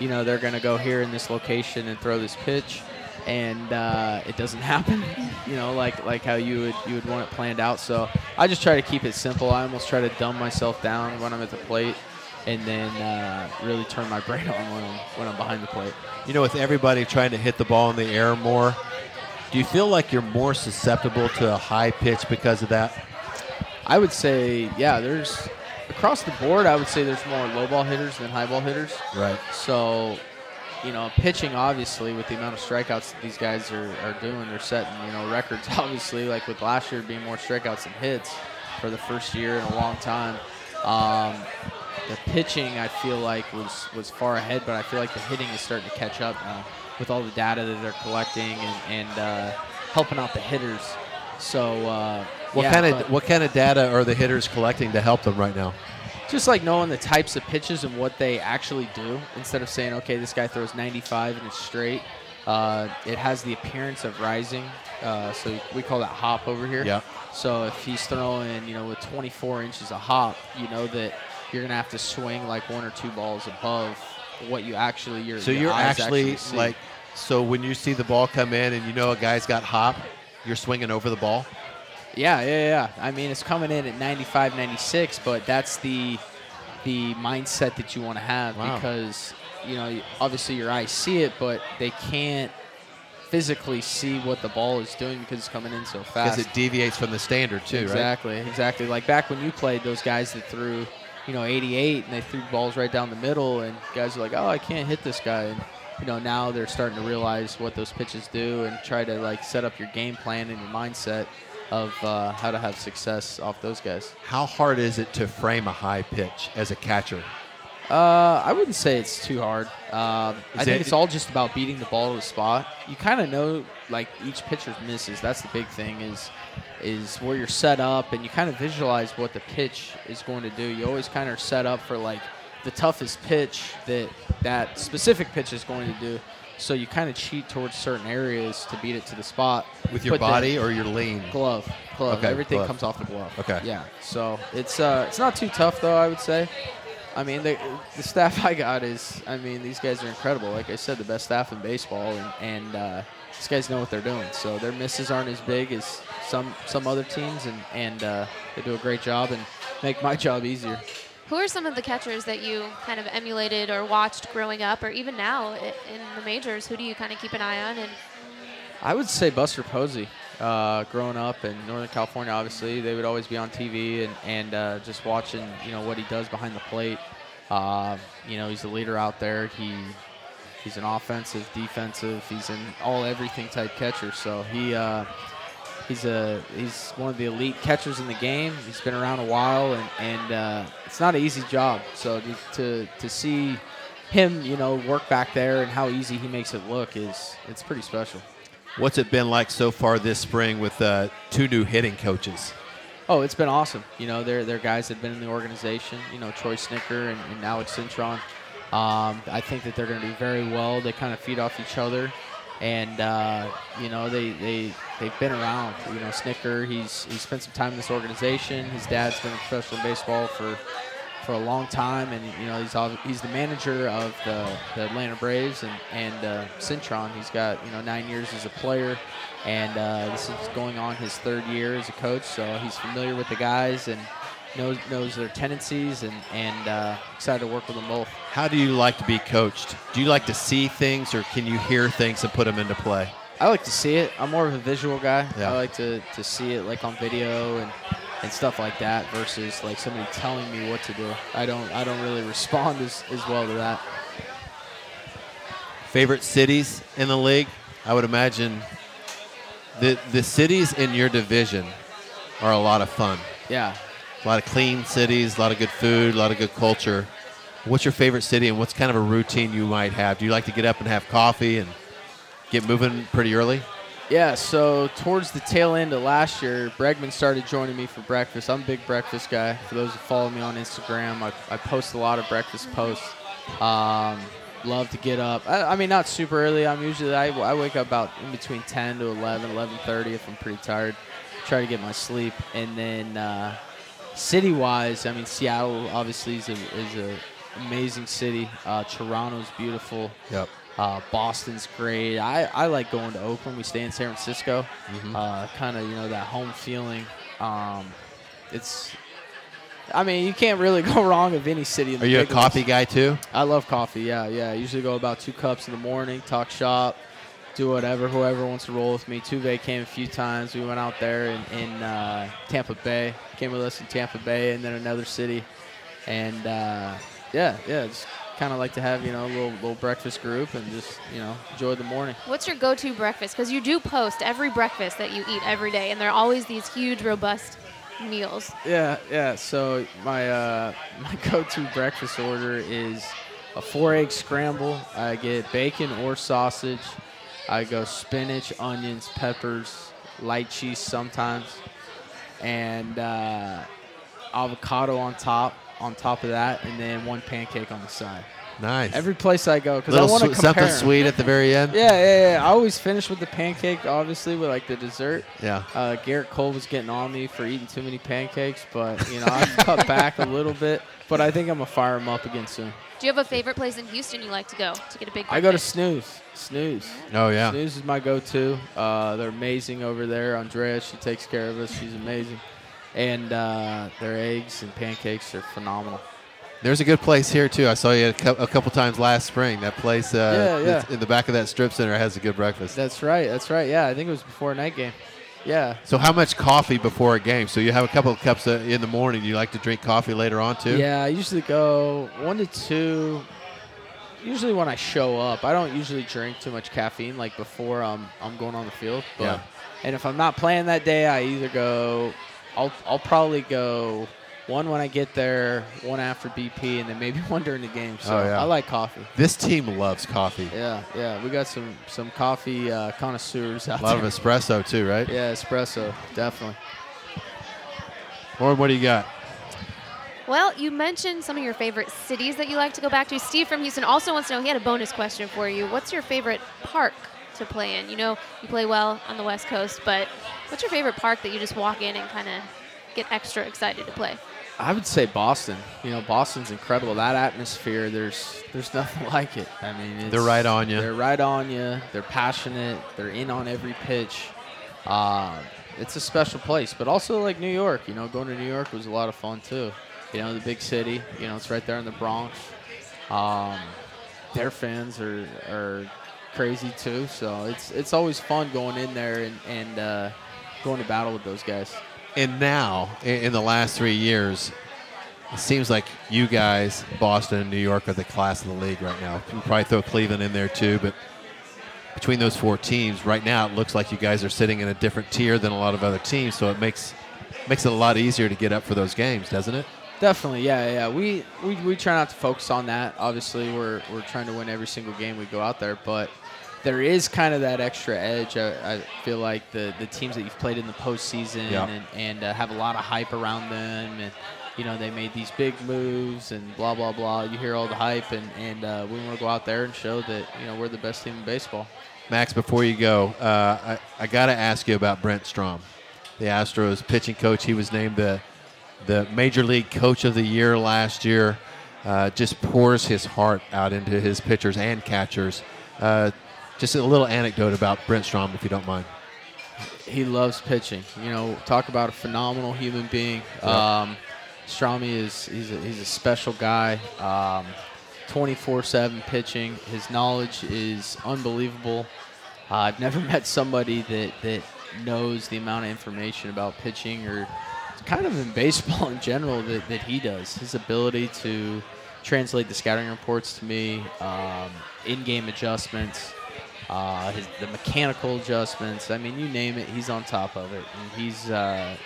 you know, they're going to go here in this location and throw this pitch, and uh, it doesn't happen. You know, like like how you would you would want it planned out. So I just try to keep it simple. I almost try to dumb myself down when I'm at the plate, and then uh, really turn my brain on when I'm when I'm behind the plate. You know, with everybody trying to hit the ball in the air more, do you feel like you're more susceptible to a high pitch because of that? I would say, yeah, there's across the board. I would say there's more low ball hitters than high ball hitters. Right. So, you know, pitching obviously with the amount of strikeouts that these guys are, are doing, they're setting you know records. Obviously, like with last year being more strikeouts than hits for the first year in a long time. Um, the pitching I feel like was was far ahead, but I feel like the hitting is starting to catch up now with all the data that they're collecting and, and uh, helping out the hitters. So, uh, What yeah, kind of what kind of data are the hitters collecting to help them right now? Just like knowing the types of pitches and what they actually do instead of saying okay this guy throws 95 and it's straight uh, it has the appearance of rising uh, so we call that hop over here Yeah. so if he's throwing you know with 24 inches of hop you know that you're gonna have to swing like one or two balls above what you actually your So your you're eyes actually, like, so when you see the ball come in and you know a guy's got hop, you're swinging over the ball. Yeah, yeah, yeah. I mean, it's coming in at 95, 96, but that's the the mindset that you want to have Wow. because you know obviously your eyes see it, but they can't physically see what the ball is doing because it's coming in so fast. Because it deviates from the standard too, right? exactly, exactly. Like back when you played, those guys that threw, you know, 88 and they threw balls right down the middle, and guys are like, "Oh, I can't hit this guy." And you know, now they're starting to realize what those pitches do and try to like set up your game plan and your mindset of uh, how to have success off those guys. How hard is it to frame a high pitch as a catcher? Uh, I wouldn't say it's too hard. Um, I think it- it's all just about beating the ball to the spot. You kind of know like each pitcher's misses. That's the big thing is is where you're set up and you kind of visualize what the pitch is going to do. You always kind of set up for like the toughest pitch that that specific pitch is going to do. So you kind of cheat towards certain areas to beat it to the spot With your But body or your lean? glove, glove. Okay, Everything glove. comes off the glove. Okay. Yeah. So it's uh, it's not too tough though. I would say. I mean, the, the staff I got is, I mean, these guys are incredible. Like I said, the best staff in baseball, and, and uh, these guys know what they're doing. So their misses aren't as big as some some other teams, and and uh, they do a great job and make my job easier. Who are some of the catchers that you kind of emulated or watched growing up, or even now in the majors? Who do you kind of keep an eye on? And I would say Buster Posey. Uh, growing up in Northern California, obviously they would always be on TV and and uh, just watching, you know, what he does behind the plate. Uh, you know, he's a leader out there. He he's an offensive, defensive. He's an all everything type catcher. So he uh, he's a he's one of the elite catchers in the game. He's been around a while, and and uh, it's not an easy job. So to, to to see him, you know, work back there and how easy he makes it look is it's pretty special. What's it been like so far this spring with uh, two new hitting coaches? Oh, it's been awesome. You know, they're, they're guys that have been in the organization. You know, Troy Snitker and, and Alex Cintron. Um, I think that they're going to do very well. They kind of feed off each other, and uh, you know they they they've been around. You know, Snitker he's he spent some time in this organization. His dad's been a professional baseball for for a long time, and you know he's all, he's the manager of the, the Atlanta Braves, and and uh, Cintron he's got you know nine years as a player, and uh, this is going on his third year as a coach, so he's familiar with the guys and knows knows their tendencies, and and uh, excited to work with them both. How do you like to be coached? Do you like to see things, or can you hear things and put them into play? I like to see it. I'm more of a visual guy. Yeah. I like to, to see it like on video and, and stuff like that versus like somebody telling me what to do. I don't I don't really respond as, as well to that. Favorite cities in the league? I would imagine the the cities in your division are a lot of fun. Yeah. A lot of clean cities, a lot of good food, a lot of good culture. What's your favorite city, and what's kind of a routine you might have? Do you like to get up and have coffee and get moving pretty early? Yeah, so towards the tail end of last year, Bregman started joining me for breakfast. I'm a big breakfast guy. For those who follow me on Instagram, I, I post a lot of breakfast posts. Um, love to get up. I, I mean, not super early. I'm usually I, I wake up about in between 10 to 11, 11:30 if I'm pretty tired. Try to get my sleep, and then uh, city-wise, I mean, Seattle obviously is a is a amazing city. Uh, Toronto's beautiful. Yep. Uh, Boston's great. I, I like going to Oakland. We stay in San Francisco. Mhm. Uh, kind of you know that home feeling. Um, it's. I mean, you can't really go wrong with any city. In the Are you a big leagues. coffee guy too? I love coffee. Yeah, yeah. I usually go about two cups in the morning, talk shop, do whatever. Whoever wants to roll with me. Tuve came a few times. We went out there in, in uh, Tampa Bay. Came with us in Tampa Bay, and then another city. And uh, yeah, yeah. Kind of like to have you know a little little breakfast group and just you know enjoy the morning. What's your go-to breakfast? Because you do post every breakfast that you eat every day, and they're always these huge, robust meals. Yeah, yeah. So my uh, my go-to breakfast order is a four-egg scramble. I get bacon or sausage. I go spinach, onions, peppers, light cheese sometimes, and uh, avocado on top. On top of that, and then one pancake on the side. Nice. Every place I go, because I want to swe- compare. something sweet at the very end. Yeah, yeah, yeah. I always finish with the pancake, obviously, with like the dessert. Yeah. Uh, Gerrit Cole was getting on me for eating too many pancakes, but you know I've cut back a little bit. But I think I'm gonna fire him up again soon. Do you have a favorite place in Houston you like to go to get a big breakfast? I go to Snooze. Snooze. Oh, yeah. Snooze is my go-to. Uh, they're amazing over there. Andrea, she takes care of us. She's amazing, and uh, their eggs and pancakes are phenomenal. There's a good place here too. I saw you a, a couple times last spring. That place uh, Yeah, yeah. in the back of that strip center has a good breakfast. That's right. That's right. Yeah, I think it was before a night game. Yeah. So how much coffee before a game? So you have a couple of cups uh, in the morning. You like to drink coffee later on too? Yeah, I usually go one to two. Usually when I show up, I don't usually drink too much caffeine like before I'm I'm going on the field. But, Yeah. And if I'm not playing that day, I either go. I'll I'll probably go one when I get there, one after BP, and then maybe one during the game. So Oh, yeah. I like coffee. This team loves coffee. Yeah, yeah. We got some some coffee uh, connoisseurs out A lot there. of espresso too, right? Yeah, espresso, definitely. Warren, what do you got? Well, you mentioned some of your favorite cities that you like to go back to. Steve from Houston also wants to know. He had a bonus question for you. What's your favorite park to play in? You know, you play well on the West Coast, but what's your favorite park that you just walk in and kind of get extra excited to play? I would say Boston. You know, Boston's incredible. That atmosphere, there's there's nothing like it. I mean, it's, They're right on you. They're right on you. They're passionate. They're in on every pitch. Uh, it's a special place, but also like New York. You know, going to New York was a lot of fun too. You know, the big city. You know, it's right there in the Bronx. Um, their fans are are crazy too. So it's it's always fun going in there and and uh, going to battle with those guys. And now, in, the last three years, it seems like you guys, Boston and New York, are the class of the league right now. You probably throw Cleveland in there too, but between those four teams, right now it looks like you guys are sitting in a different tier than a lot of other teams. So it makes makes it a lot easier to get up for those games, doesn't it? Definitely, yeah, yeah. We, we we try not to focus on that. Obviously, we're we're trying to win every single game we go out there, but there is kind of that extra edge. I, I feel like the the teams that you've played in the postseason Yeah. and and uh, have a lot of hype around them, and you know they made these big moves and blah blah blah. You hear all the hype, and and uh, we want to go out there and show that you know we're the best team in baseball. Max, before you go, uh, I, I got to ask you about Brent Strom, the Astros pitching coach. He was named the the Major League Coach of the Year last year. Uh, just pours his heart out into his pitchers and catchers. Uh, just a little anecdote about Brent Strom, if you don't mind. he loves pitching. You know, talk about a phenomenal human being. Yeah. Um, Strami is he's a, he's a special guy. Um, 24/7 pitching. His knowledge is unbelievable. Uh, I've never met somebody that that knows the amount of information about pitching or kind of in baseball in general that, that he does. His ability to translate the scouting reports to me, um, in-game adjustments, uh, his, the mechanical adjustments. I mean, you name it, he's on top of it, and he's uh,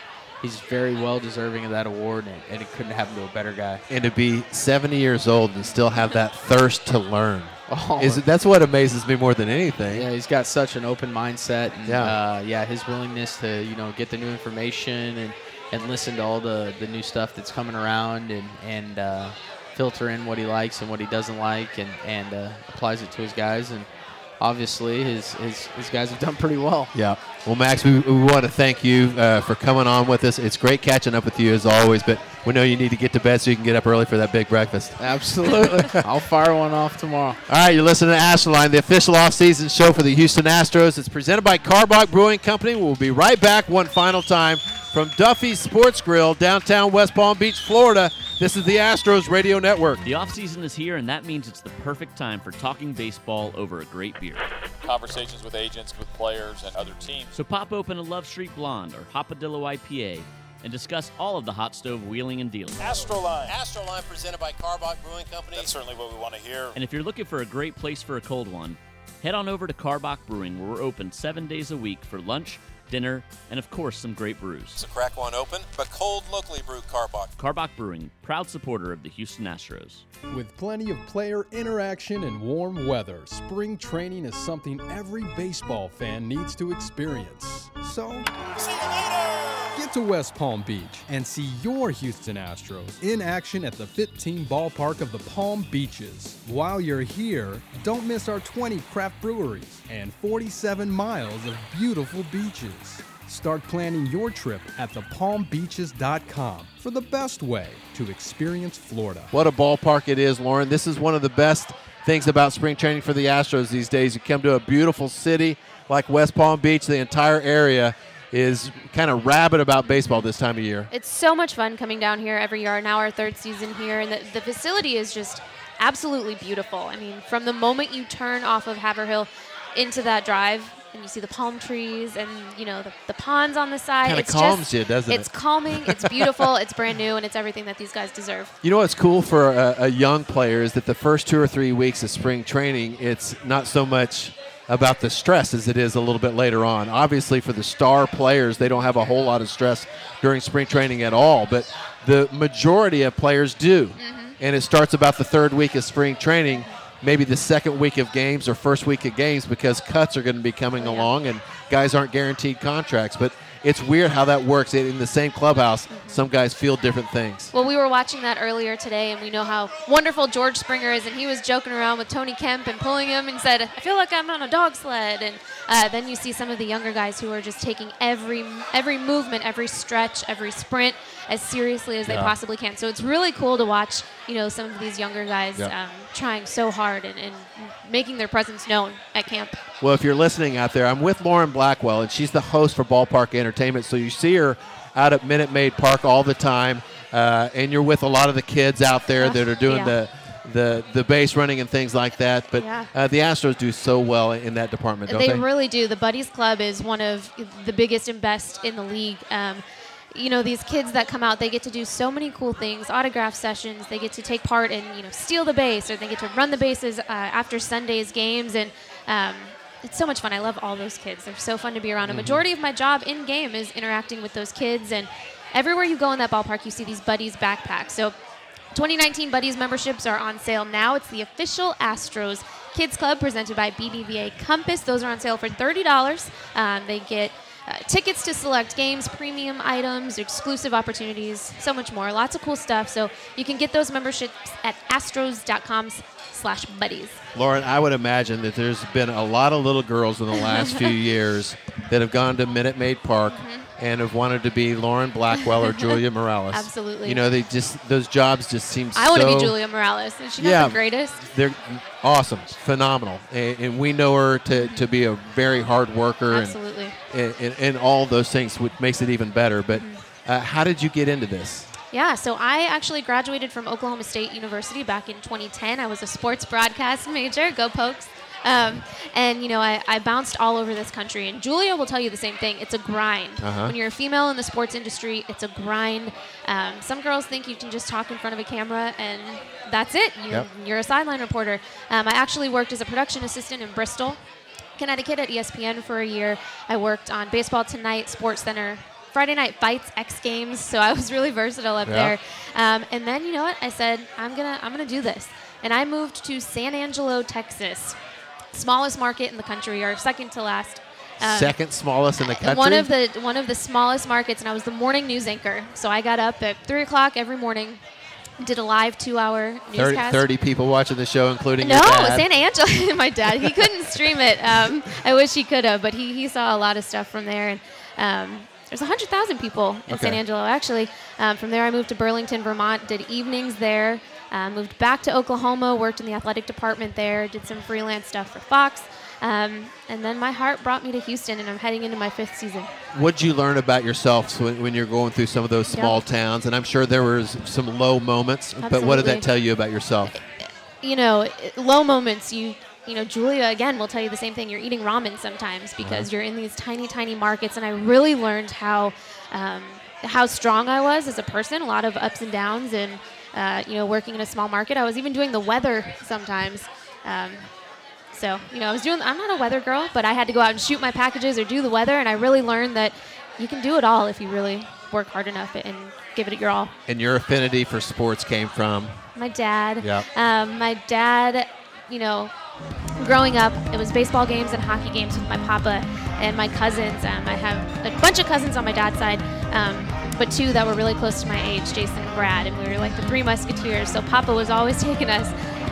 he's very well deserving of that award, and, and it couldn't happen to a better guy. And to be 70 years old and still have that thirst to learn. Oh. Is that's what amazes me more than anything. Yeah, he's got such an open mindset, and Yeah. uh, yeah, his willingness to you know get the new information and, and listen to all the, the new stuff that's coming around, and and uh, filter in what he likes and what he doesn't like, and and uh, applies it to his guys, and obviously his his, his guys have done pretty well. Yeah. Well, Max, we, we want to thank you uh, for coming on with us. It's great catching up with you as always, but we know you need to get to bed so you can get up early for that big breakfast. Absolutely, I'll fire one off tomorrow. All right, you're listening to Astroline, the official off-season show for the Houston Astros. It's presented by Karbach Brewing Company. We'll be right back one final time from Duffy's Sports Grill, downtown West Palm Beach, Florida. This is the Astros Radio Network. The offseason is here, and that means it's the perfect time for talking baseball over a great beer. Conversations with agents, with players, and other teams. So pop open a Love Street Blonde or Hopadillo IPA and discuss all of the hot stove wheeling and dealing. Astroline. Astroline presented by Karbach Brewing Company. That's certainly what we want to hear. And if you're looking for a great place for a cold one, head on over to Karbach Brewing, where we're open seven days a week for lunch, dinner, and of course, some great brews. So crack one open, but cold locally brewed Karbach. Karbach Brewing, proud supporter of the Houston Astros. With plenty of player interaction and warm weather, spring training is something every baseball fan needs to experience. So, get to West Palm Beach and see your Houston Astros in action at the FITTEAM ballpark of the Palm Beaches. While you're here, don't miss our 20 craft breweries and 47 miles of beautiful beaches. Start planning your trip at thepalmbeaches.com for the best way to experience Florida. What a ballpark it is, Lauren. This is one of the best things about spring training for the Astros these days. You come to a beautiful city like West Palm Beach, the entire area is kind of rabid about baseball this time of year. It's so much fun coming down here every year. Now our third season here, and the, the facility is just absolutely beautiful. I mean, from the moment you turn off of Haverhill into that drive, and you see the palm trees and you know the, the ponds on the side. Kinda it's calms just, you, doesn't it's it? It's calming. It's beautiful. it's brand new, and it's everything that these guys deserve. You know what's cool for a, a young player is that the first two or three weeks of spring training, it's not so much about the stress as it is a little bit later on. Obviously, for the star players, they don't have a whole lot of stress during spring training at all, but the majority of players do. Mm-hmm. And it starts about the third week of spring training, maybe the second week of games or first week of games because cuts are going to be coming along and guys aren't guaranteed contracts. But it's weird how that works. In the same clubhouse, some guys feel different things. Well, we were watching that earlier today, and we know how wonderful George Springer is, and he was joking around with Tony Kemp and pulling him and said, "I feel like I'm on a dog sled." And uh, then you see some of the younger guys who are just taking every every movement, every stretch, every sprint as seriously as they possibly can. So it's really cool to watch, you know, some of these younger guys Yeah. um, trying so hard and, and making their presence known at camp. Well, if you're listening out there, I'm with Lauren Blackwell, and she's the host for Ballpark Entertainment. So you see her out at Minute Maid Park all the time, uh, and you're with a lot of the kids out there that are doing Yeah. the, the the base running and things like that. But Yeah. uh, the Astros do so well in that department, don't they they? really do. The Buddies Club is one of the biggest and best in the league. Um, you know these kids that come out they get to do so many cool things autograph sessions they get to take part in you know steal the base or they get to run the bases uh, after sunday's games and um, it's so much fun i love all those kids they're so fun to be around a majority of my job in game is interacting with those kids and everywhere you go in that ballpark you see these buddies backpacks so 2019 Buddies memberships are on sale now. It's the official Astros Kids Club presented by BBVA Compass. Those are on sale for $30. Um, they get uh, tickets to select games, premium items, exclusive opportunities, so much more. Lots of cool stuff. So you can get those memberships at astros.com slash buddies. Lauren, I would imagine that there's been a lot of little girls in the last few years that have gone to Minute Maid Park and have wanted to be Lauren Blackwell or Julia Morales. Absolutely. You know, they just those jobs just seem so. I want to be Julia Morales. Is she not the greatest? They're awesome, phenomenal, and, and we know her to, to be a very hard worker Absolutely. and, and, and all those things, which makes it even better. But Mm-hmm. uh, how did you get into this? Yeah, so I actually graduated from Oklahoma State University back in 2010. I was a sports broadcast major. Go Pokes. Um, and you know, I, I bounced all over this country, and Julia will tell you the same thing. It's a grind. Uh-huh. When you're a female in the sports industry, it's a grind. Um, some girls think you can just talk in front of a camera and that's it. You, Yep. You're a sideline reporter. Um, I actually worked as a production assistant in Bristol, Connecticut at ESPN for a year. I worked on Baseball Tonight, Sports Center, Friday Night Fights, X Games. So I was really versatile up Yeah. there. Um, and then you know what? I said I'm gonna I'm gonna do this, and I moved to San Angelo, Texas, smallest market in the country, or second to last. Um, Second smallest in the country. One of the one of the smallest markets, and I was the morning news anchor. So I got up at three o'clock every morning, did a live two-hour 30, newscast. 30 people watching the show, including No. San Angelo. my dad. He couldn't stream it. Um, I wish he could have, but he, he saw a lot of stuff from there. And um, there's 100,000 people in San Okay. Angelo, actually. Um, from there, I moved to Burlington, Vermont, did evenings there. Uh, moved back to Oklahoma, worked in the athletic department there, did some freelance stuff for Fox. Um, and then my heart brought me to Houston, and I'm heading into my fifth season. What'd you learn about yourself when, when you're going through some of those small towns? And I'm sure there was some low moments, Absolutely. but what did that tell you about yourself? you know, low moments, you you know, Julia again will tell you the same thing. You're eating ramen sometimes because you're in these tiny, tiny markets, and I really learned how um, how strong I was as a person. A lot of ups and downs, and uh, you know, working in a small market. I was even doing the weather sometimes. Um, so you know, I was doing. I'm not a weather girl, but I had to go out and shoot my packages or do the weather, and I really learned that you can do it all if you really work hard enough and give it your all. And your affinity for sports came from My dad. Yep. Um, my dad, you know, growing up, it was baseball games and hockey games with my papa and my cousins. Um, I have a bunch of cousins on my dad's side, um, but two that were really close to my age, Jason and Brad, and we were like the three musketeers. So papa was always taking us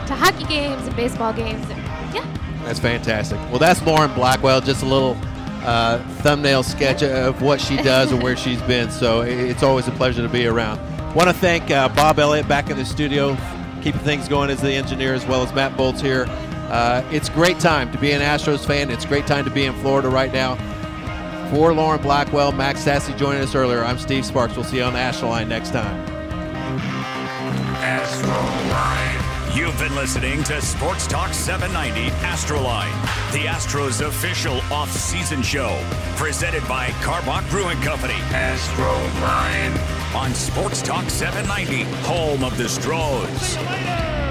to hockey games and baseball games, and yeah. That's fantastic. Well, that's Lauren Blackwell. Just a little uh, thumbnail sketch of what she does and where she's been. So it's always a pleasure to be around. Want to thank uh, Bob Elliott back in the studio, keeping things going as the engineer, as well as Matt Bolts here. Uh, it's great time to be an Astros fan. It's great time to be in Florida right now. For Lauren Blackwell, Max Stassi joining us earlier. I'm Steve Sparks. We'll see you on the Astro Line next time. Astro Line. You've been listening to Sports Talk 790 Astroline, the Astros official off-season show, presented by Karbach Brewing Company. Astro Line on Sports Talk 790, home of the Stros.